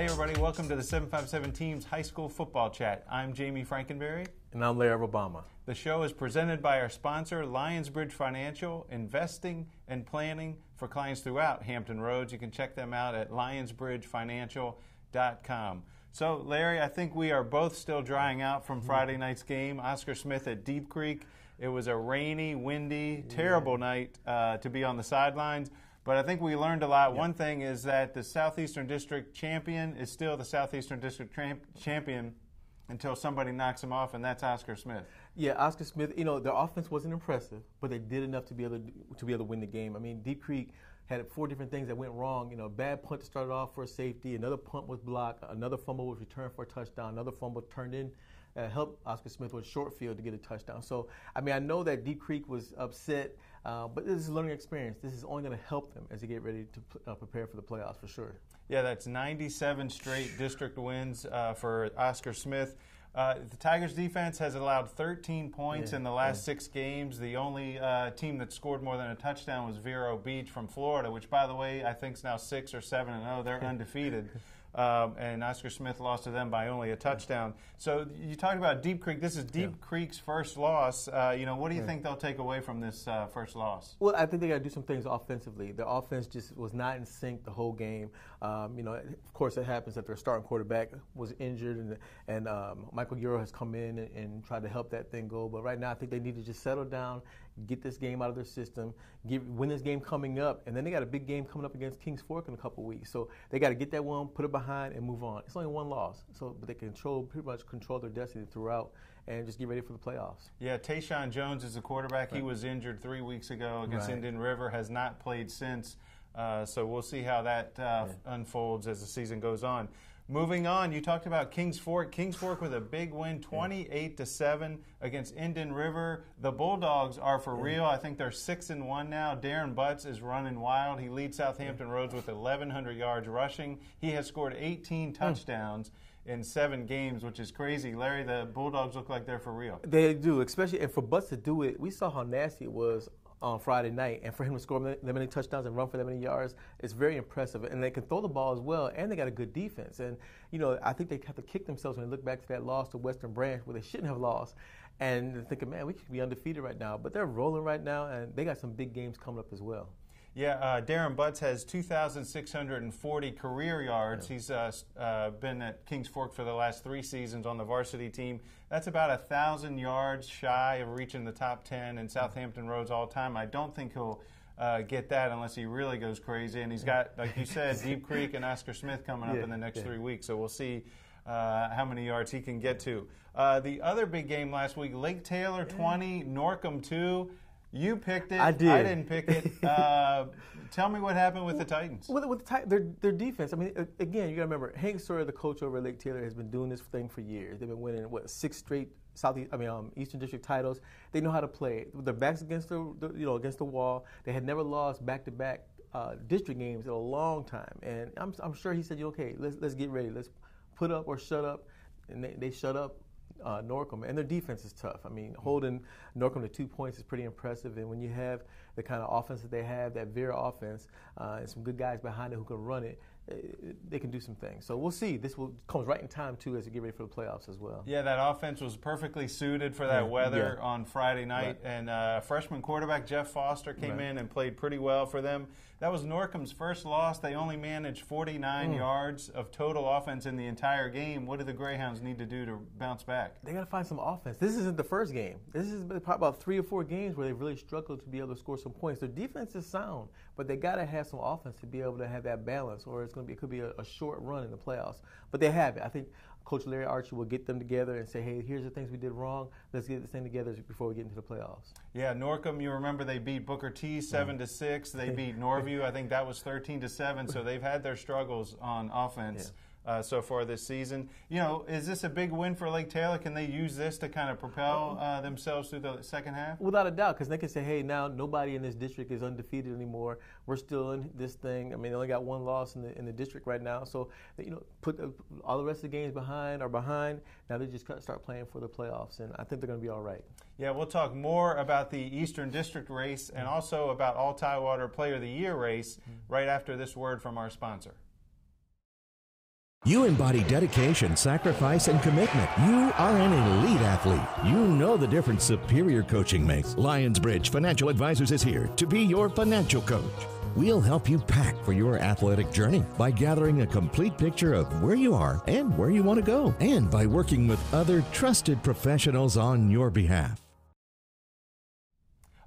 Hey, everybody, welcome to the 757 Teams High School Football Chat. I'm Jamie Frankenberry. And I'm Larry Rubama. The show is presented by our sponsor, Lionsbridge Financial, investing and planning for clients throughout Hampton Roads. You can check them out at lionsbridgefinancial.com. So, Larry, I think we are both still drying out from Friday night's game. Oscar Smith at Deep Creek. It was a rainy, windy, terrible night uh, to be on the sidelines. But I think we learned a lot. One thing is that the Southeastern District champion is still the Southeastern District tramp- champion until somebody knocks him off, and that's Oscar Smith. Yeah, Oscar Smith. You know, their offense wasn't impressive, but they did enough to be able to, to be able to win the game. I mean, Deep Creek had four different things that went wrong. You know, a bad punt started off for a safety, another punt was blocked, another fumble was returned for a touchdown, another fumble turned in uh, helped Oscar Smith with short field to get a touchdown. So, I mean, I know that Deep Creek was upset, uh, but this is a learning experience. This is only going to help them as they get ready to uh, prepare for the playoffs for sure. Yeah, that's 97 straight district wins uh, for Oscar Smith. Uh, the Tigers defense has allowed 13 points yeah, in the last yeah. six games. The only uh, team that scored more than a touchdown was Vero Beach from Florida, which, by the way, I think is now six or seven and zero. They're undefeated. Um, and Oscar Smith lost to them by only a touchdown. So you talked about Deep Creek. This is Deep yeah. Creek's first loss. Uh, you know, what do you yeah. think they'll take away from this uh, first loss? Well, I think they got to do some things offensively. Their offense just was not in sync the whole game. Um, you know, of course, it happens that their starting quarterback was injured, and and um, Michael Euro has come in and, and tried to help that thing go. But right now, I think they need to just settle down, get this game out of their system, give, win this game coming up, and then they got a big game coming up against Kings Fork in a couple weeks. So they got to get that one, put it behind, and move on. It's only one loss, so but they control pretty much control their destiny throughout, and just get ready for the playoffs. Yeah, Tayshawn Jones is the quarterback. Right. He was injured three weeks ago against right. Indian River. Has not played since. Uh, so we'll see how that uh, yeah. unfolds as the season goes on. Moving on, you talked about Kings Fork. Kings Fork with a big win, 28 to 7 against Indian River. The Bulldogs are for real. I think they're 6 and 1 now. Darren Butts is running wild. He leads Southampton Roads with 1100 yards rushing. He has scored 18 hmm. touchdowns in 7 games, which is crazy. Larry, the Bulldogs look like they're for real. They do, especially and for Butts to do it. We saw how nasty it was on Friday night, and for him to score that many touchdowns and run for that many yards, it's very impressive. And they can throw the ball as well, and they got a good defense. And you know, I think they have to kick themselves when they look back to that loss to Western Branch, where they shouldn't have lost, and thinking, man, we could be undefeated right now. But they're rolling right now, and they got some big games coming up as well. Yeah, uh, Darren Butts has 2,640 career yards. Yeah. He's uh, uh, been at Kings Fork for the last three seasons on the varsity team. That's about a thousand yards shy of reaching the top 10 in Southampton Roads all time. I don't think he'll. Uh, get that unless he really goes crazy. And he's got, like you said, Deep Creek and Oscar Smith coming up yeah, in the next yeah. three weeks. So we'll see uh, how many yards he can get to. Uh, the other big game last week, Lake Taylor 20, Norcom 2. You picked it. I did. I didn't pick it. Uh, tell me what happened with the Titans. With, with the, their, their defense. I mean, again, you got to remember, Hank Sawyer, the coach over at Lake Taylor, has been doing this thing for years. They've been winning what six straight Southeast, I mean, um, Eastern District titles. They know how to play. Their backs against the, the you know against the wall. They had never lost back-to-back uh, district games in a long time. And I'm, I'm sure he said, You "Okay, let's let's get ready. Let's put up or shut up." And they, they shut up uh, Norcom, and their defense is tough. I mean, holding Norcom to two points is pretty impressive. And when you have the kind of offense that they have, that veer offense, uh, and some good guys behind it who can run it, they can do some things. So we'll see. This will comes right in time too as we get ready for the playoffs as well. Yeah, that offense was perfectly suited for that yeah. weather yeah. on Friday night, right. and uh, freshman quarterback Jeff Foster came right. in and played pretty well for them. That was Norcom's first loss. They only managed 49 mm. yards of total offense in the entire game. What do the Greyhounds need to do to bounce back? They got to find some offense. This isn't the first game. This is probably about three or four games where they've really struggled to be able to score some points. Their defense is sound, but they got to have some offense to be able to have that balance, or it's going to be it could be a, a short run in the playoffs. But they have it. I think Coach Larry Archie will get them together and say, hey, here's the things we did wrong. Let's get this thing together before we get into the playoffs. Yeah, Norcom, you remember they beat Booker T 7 to 6. They beat Norview, I think that was 13 to 7. So they've had their struggles on offense. Yeah uh, so far this season. You know, is this a big win for Lake Taylor? Can they use this to kind of propel uh, themselves through the second half? Without a doubt, because they can say, hey, now nobody in this district is undefeated anymore. We're still in this thing. I mean, they only got one loss in the, in the district right now. So, you know, put all the rest of the games behind are behind. Now they just start playing for the playoffs, and I think they're going to be all right. Yeah, we'll talk more about the Eastern District race and also about All Tidewater Player of the Year race mm-hmm. right after this word from our sponsor. You embody dedication, sacrifice, and commitment. You are an elite athlete. You know the difference superior coaching makes. Lionsbridge Financial Advisors is here to be your financial coach. We'll help you pack for your athletic journey by gathering a complete picture of where you are and where you want to go, and by working with other trusted professionals on your behalf.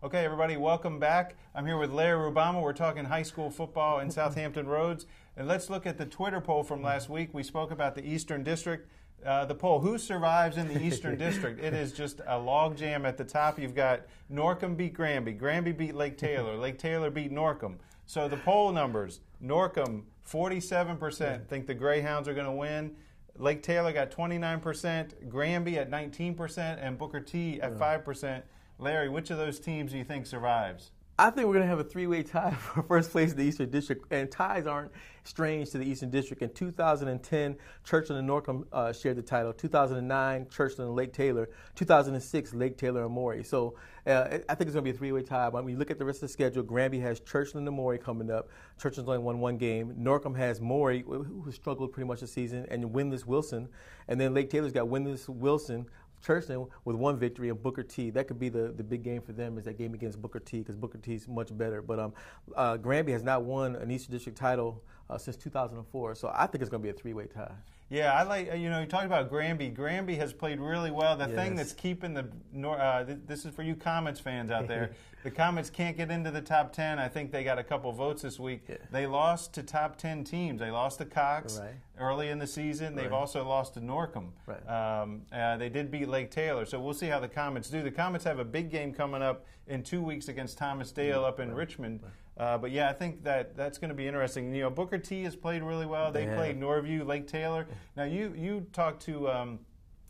Okay, everybody, welcome back. I'm here with Larry Rubama. We're talking high school football in Southampton Roads. And let's look at the Twitter poll from last week. We spoke about the Eastern District. Uh, the poll, who survives in the Eastern District? It is just a logjam at the top. You've got Norcom beat Granby. Granby beat Lake Taylor. Lake Taylor beat Norcom. So the poll numbers Norcom, 47% think the Greyhounds are going to win. Lake Taylor got 29%, Granby at 19%, and Booker T at 5%. Larry, which of those teams do you think survives? I think we're going to have a three-way tie for first place in the Eastern District, and ties aren't strange to the Eastern District. In 2010, Churchland and Norcom uh, shared the title. 2009, Churchland and Lake Taylor. 2006, Lake Taylor and Maury. So uh, I think it's going to be a three-way tie. But when you look at the rest of the schedule, Granby has Churchland and Maury coming up. Churchland's only won one game. Norcom has Maury, who struggled pretty much the season, and Winless Wilson. And then Lake Taylor's got Winless Wilson, Churchland with one victory and Booker T. That could be the, the big game for them is that game against Booker T because Booker T is much better. But um, uh, Granby has not won an Eastern District title uh, since 2004, so I think it's going to be a three-way tie. Yeah, I like you know you talked about Granby. Granby has played really well. The yes. thing that's keeping the uh, this is for you Comets fans out there. the Comets can't get into the top ten. I think they got a couple votes this week. Yeah. They lost to top ten teams. They lost to Cox right. early in the season. They've right. also lost to Norcom. Right. Um, uh, they did beat Lake Taylor, so we'll see how the Comets do. The Comets have a big game coming up in two weeks against Thomas Dale up in Richmond. Uh, but yeah, I think that that's going to be interesting. You know, Booker T has played really well. They yeah. played Norview, Lake Taylor. Now you you talked to um,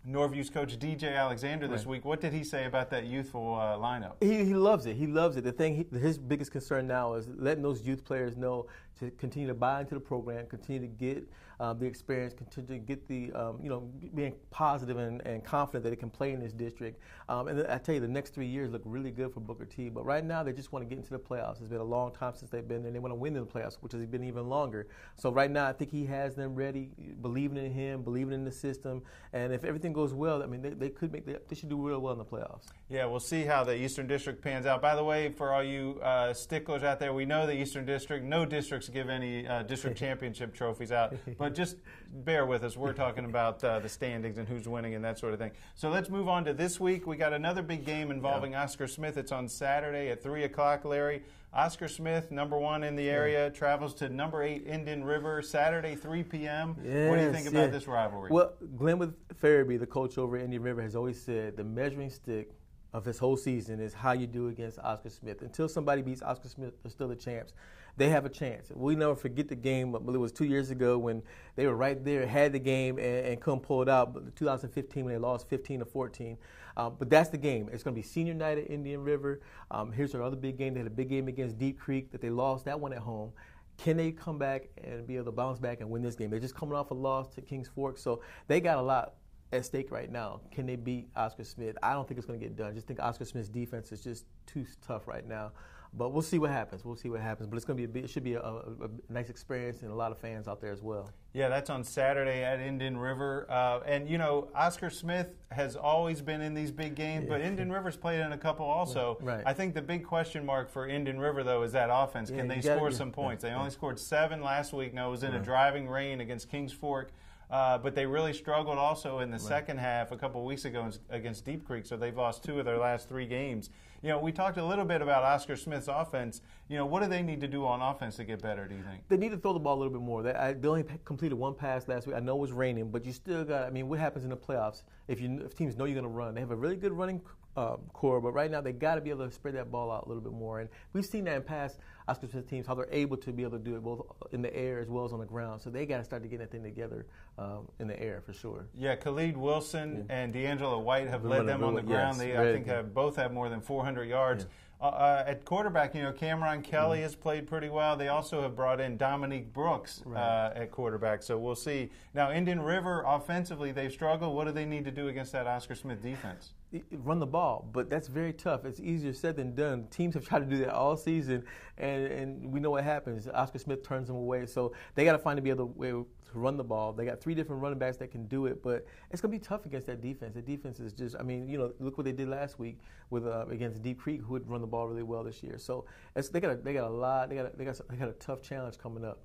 Norview's coach DJ Alexander this right. week. What did he say about that youthful uh, lineup? He, he loves it. He loves it. The thing, he, his biggest concern now is letting those youth players know to continue to buy into the program, continue to get um, the experience, continue to get the, um, you know, being positive and, and, confident that it can play in this district. Um, and I tell you, the next three years look really good for Booker T. But right now, they just want to get into the playoffs. It's been a long time since they've been there. And they want to win in the playoffs, which has been even longer. So right now, I think he has them ready, believing in him, believing in the system. And if everything goes well, I mean, they, they could make, they, they should do real well in the playoffs. Yeah, we'll see how the Eastern District pans out. By the way, for all you uh, sticklers out there, we know the Eastern District, no districts give any uh, district championship trophies out, but just bear with us. We're talking about uh, the standings and who's winning and that sort of thing. So let's move on to this week. We got another big game involving yeah. Oscar Smith. It's on Saturday at 3 o'clock, Larry. Oscar Smith, number one in the area, yeah. travels to number eight Indian River Saturday, 3 p.m. Yes, what do you think about this rivalry? Well, Glenwood Farabee, the coach over at Indian River, has always said the measuring stick of his whole season is how you do against Oscar Smith. Until somebody beats Oscar Smith, they're still the champs they have a chance. We never forget the game. But believe it was two years ago when they were right there, had the game, and, and couldn't pull it out. But 2015 when they lost 15 to 14. Um, but that's the game. It's going to be Senior Night at Indian River. Um, here's our other big game. They had a big game against Deep Creek that they lost that one at home. Can they come back and be able to bounce back and win this game? They're just coming off a loss to Kings Fork, so they got a lot at stake right now. Can they beat Oscar Smith? I don't think it's going to get done. I just think Oscar Smith's defense is just too tough right now. But we'll see what happens. We'll see what happens. But it's going to be a, it should be a, a, a, nice experience and a lot of fans out there as well. Yeah, that's on Saturday at Indian River. Uh, and you know, Oscar Smith has always been in these big games, yeah. but Indian River's played in a couple also. Right. I think the big question mark for Indian River though is that offense. Yeah, Can they score some points? Yeah. They only scored seven last week. Now it was in a driving rain against Kings Fork. Uh, but they really struggled also in the right. second half a couple of weeks ago against Deep Creek, so they've lost two of their last three games. You know, we talked a little bit about Oscar Smith's offense. You know, what do they need to do on offense to get better, do you think? They need to throw the ball a little bit more. They, I, they only completed one pass last week. I know it was raining, but you still got, I mean, what happens in the playoffs if, you, if teams know you're going to run? They have a really good running um, core, but right now they got to be able to spread that ball out a little bit more. And we've seen that in past Oscar Smith teams how they're able to be able to do it both in the air as well as on the ground. So they got to start to get that thing together um, in the air for sure. Yeah, Khalid Wilson yeah. and D'Angelo White have led them on the ground. Yes, they I think have both have more than 400 yards. Yeah. Uh, uh, at quarterback, you know, Cameron Kelly mm-hmm. has played pretty well. They also have brought in Dominique Brooks right. uh, at quarterback, so we'll see. Now, Indian River offensively, they've struggled. What do they need to do against that Oscar Smith defense? Run the ball, but that's very tough. It's easier said than done. Teams have tried to do that all season, and, and we know what happens. Oscar Smith turns them away, so they got to find a be way to run the ball. They got three different running backs that can do it, but it's going to be tough against that defense. The defense is just, I mean, you know, look what they did last week with uh, against Deep Creek, who would run the ball really well this year. So they got a, they got a lot. They got a, they got they got a tough challenge coming up.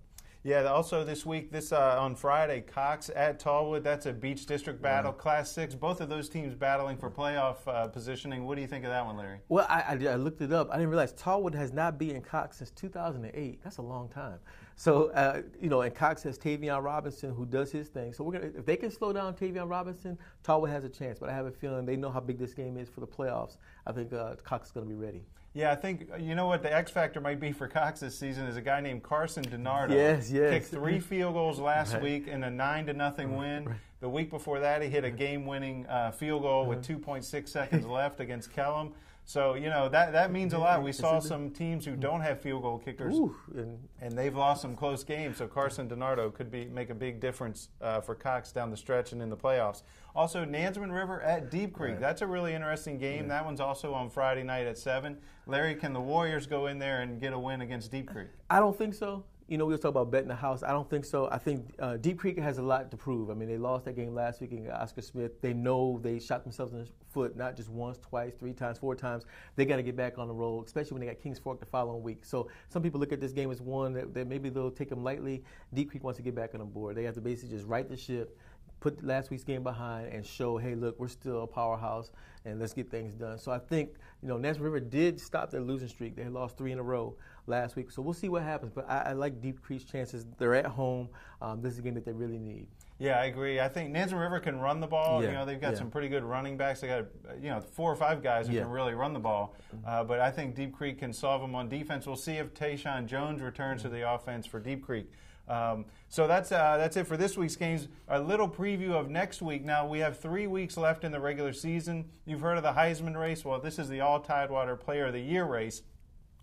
Yeah, also this week, this uh, on Friday, Cox at Tallwood. That's a Beach District battle, yeah. Class Six. Both of those teams battling for playoff uh, positioning. What do you think of that one, Larry? Well, I, I, I, looked it up. I didn't realize Tallwood has not beaten Cox since 2008. That's a long time. So uh, you know, and Cox has Tavion Robinson who does his thing. So we're gonna if they can slow down Tavion Robinson, Tallwood has a chance. But I have a feeling they know how big this game is for the playoffs. I think uh, Cox is going to be ready. Yeah, I think you know what the X factor might be for Cox this season is a guy named Carson DiNardo. Yes, yes. Kicked three field goals last right. week in a nine to nothing win. Right. The week before that, he hit a game-winning uh, field goal with uh-huh. 2.6 seconds left against Kellam. So you know that that means a lot. We saw some teams who don't have field goal kickers, Ooh, and, and, they've lost some close games. So Carson DiNardo could be make a big difference uh, for Cox down the stretch and in the playoffs. Also, Nansemond River at Deep Creek. Right. That's a really interesting game. Yeah. That one's also on Friday night at seven. Larry, can the Warriors go in there and get a win against Deep Creek? I don't think so you know, we were talking about betting the house. I don't think so. I think uh, Deep Creek has a lot to prove. I mean, they lost that game last week against Oscar Smith. They know they shot themselves in the foot not just once, twice, three times, four times. They got to get back on the road, especially when they got Kings Fork the following week. So some people look at this game as one that, that maybe they'll take them lightly. Deep Creek wants to get back on the board. They have to basically just right the ship put last week's game behind and show, hey, look, we're still a powerhouse and let's get things done. So I think, you know, Nansemond River did stop their losing streak. They lost three in a row last week. So we'll see what happens. But I, I like Deep Creek's chances. They're at home. Um, this is a game that they really need. Yeah, I agree. I think Nansemond River can run the ball. Yeah. You know, they've got yeah. some pretty good running backs. They got, you know, four or five guys who yeah. can really run the ball. Mm-hmm. Uh, but I think Deep Creek can solve them on defense. We'll see if Tayshawn Jones returns to the offense for Deep Creek. Um, so that's uh, that's it for this week's games. A little preview of next week. Now we have three weeks left in the regular season. You've heard of the Heisman race. Well, this is the All Tidewater Player of the Year race.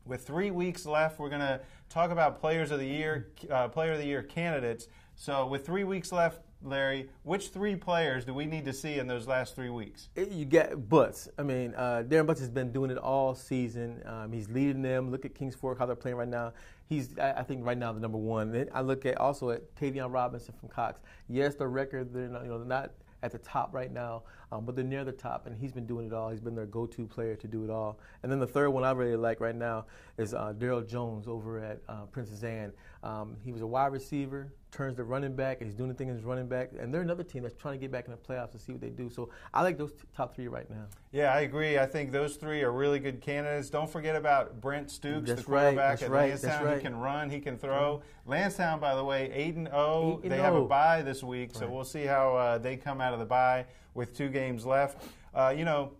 With three weeks left, we're going to talk about Players of the Year, uh, Player of the Year candidates. So with three weeks left, Larry, which three players do we need to see in those last three weeks? You get Butts. I mean, uh, Darren Butts has been doing it all season. Um, he's leading them. Look at Kings Fork, how they're playing right now. He's, I, I think, right now the number one. Then I look at also at Tavion Robinson from Cox. Yes, the record, they're not, you know, they're not at the top right now, um, but they're near the top, and he's been doing it all. He's been their go-to player to do it all. And then the third one I really like right now is uh, Daryl Jones over at uh, Princess Anne. Um, he was a wide receiver, turns to running back, and he's doing the thing as running back. And they're another team that's trying to get back in the playoffs to see what they do. So I like those t- top three right now. Yeah, I agree. I think those three are really good candidates. Don't forget about Brent Stooks, that's the quarterback right, at right, Landstown. Right. He can run, he can throw. Landstown, by the way, 8 and 0. They have a oh. bye this week, so we'll see how uh, they come out of the bye with two games left. Uh, you know,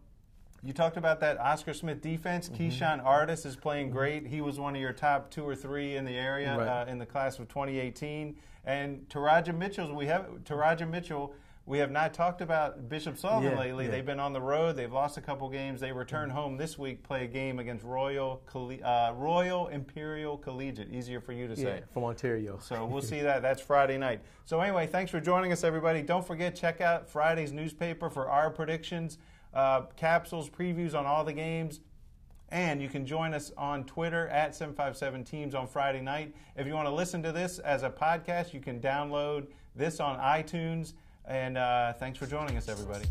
you talked about that Oscar Smith defense. mm hmm Keyshawn Artis is playing great. He was one of your top two or three in the area right. uh, in the class of 2018. And Taraja Mitchell, we have Taraja Mitchell. We have not talked about Bishop Sullivan yeah, lately. Yeah. They've been on the road. They've lost a couple games. They return mm-hmm. home this week, play a game against Royal uh, Royal Imperial Collegiate. Easier for you to say. Yeah, from Ontario. So we'll see that. That's Friday night. So anyway, thanks for joining us, everybody. Don't forget check out Friday's newspaper for our predictions, uh, capsules, previews on all the games. And you can join us on Twitter at 757 Teams on Friday night. If you want to listen to this as a podcast, you can download this on iTunes. And uh, thanks for joining us, everybody.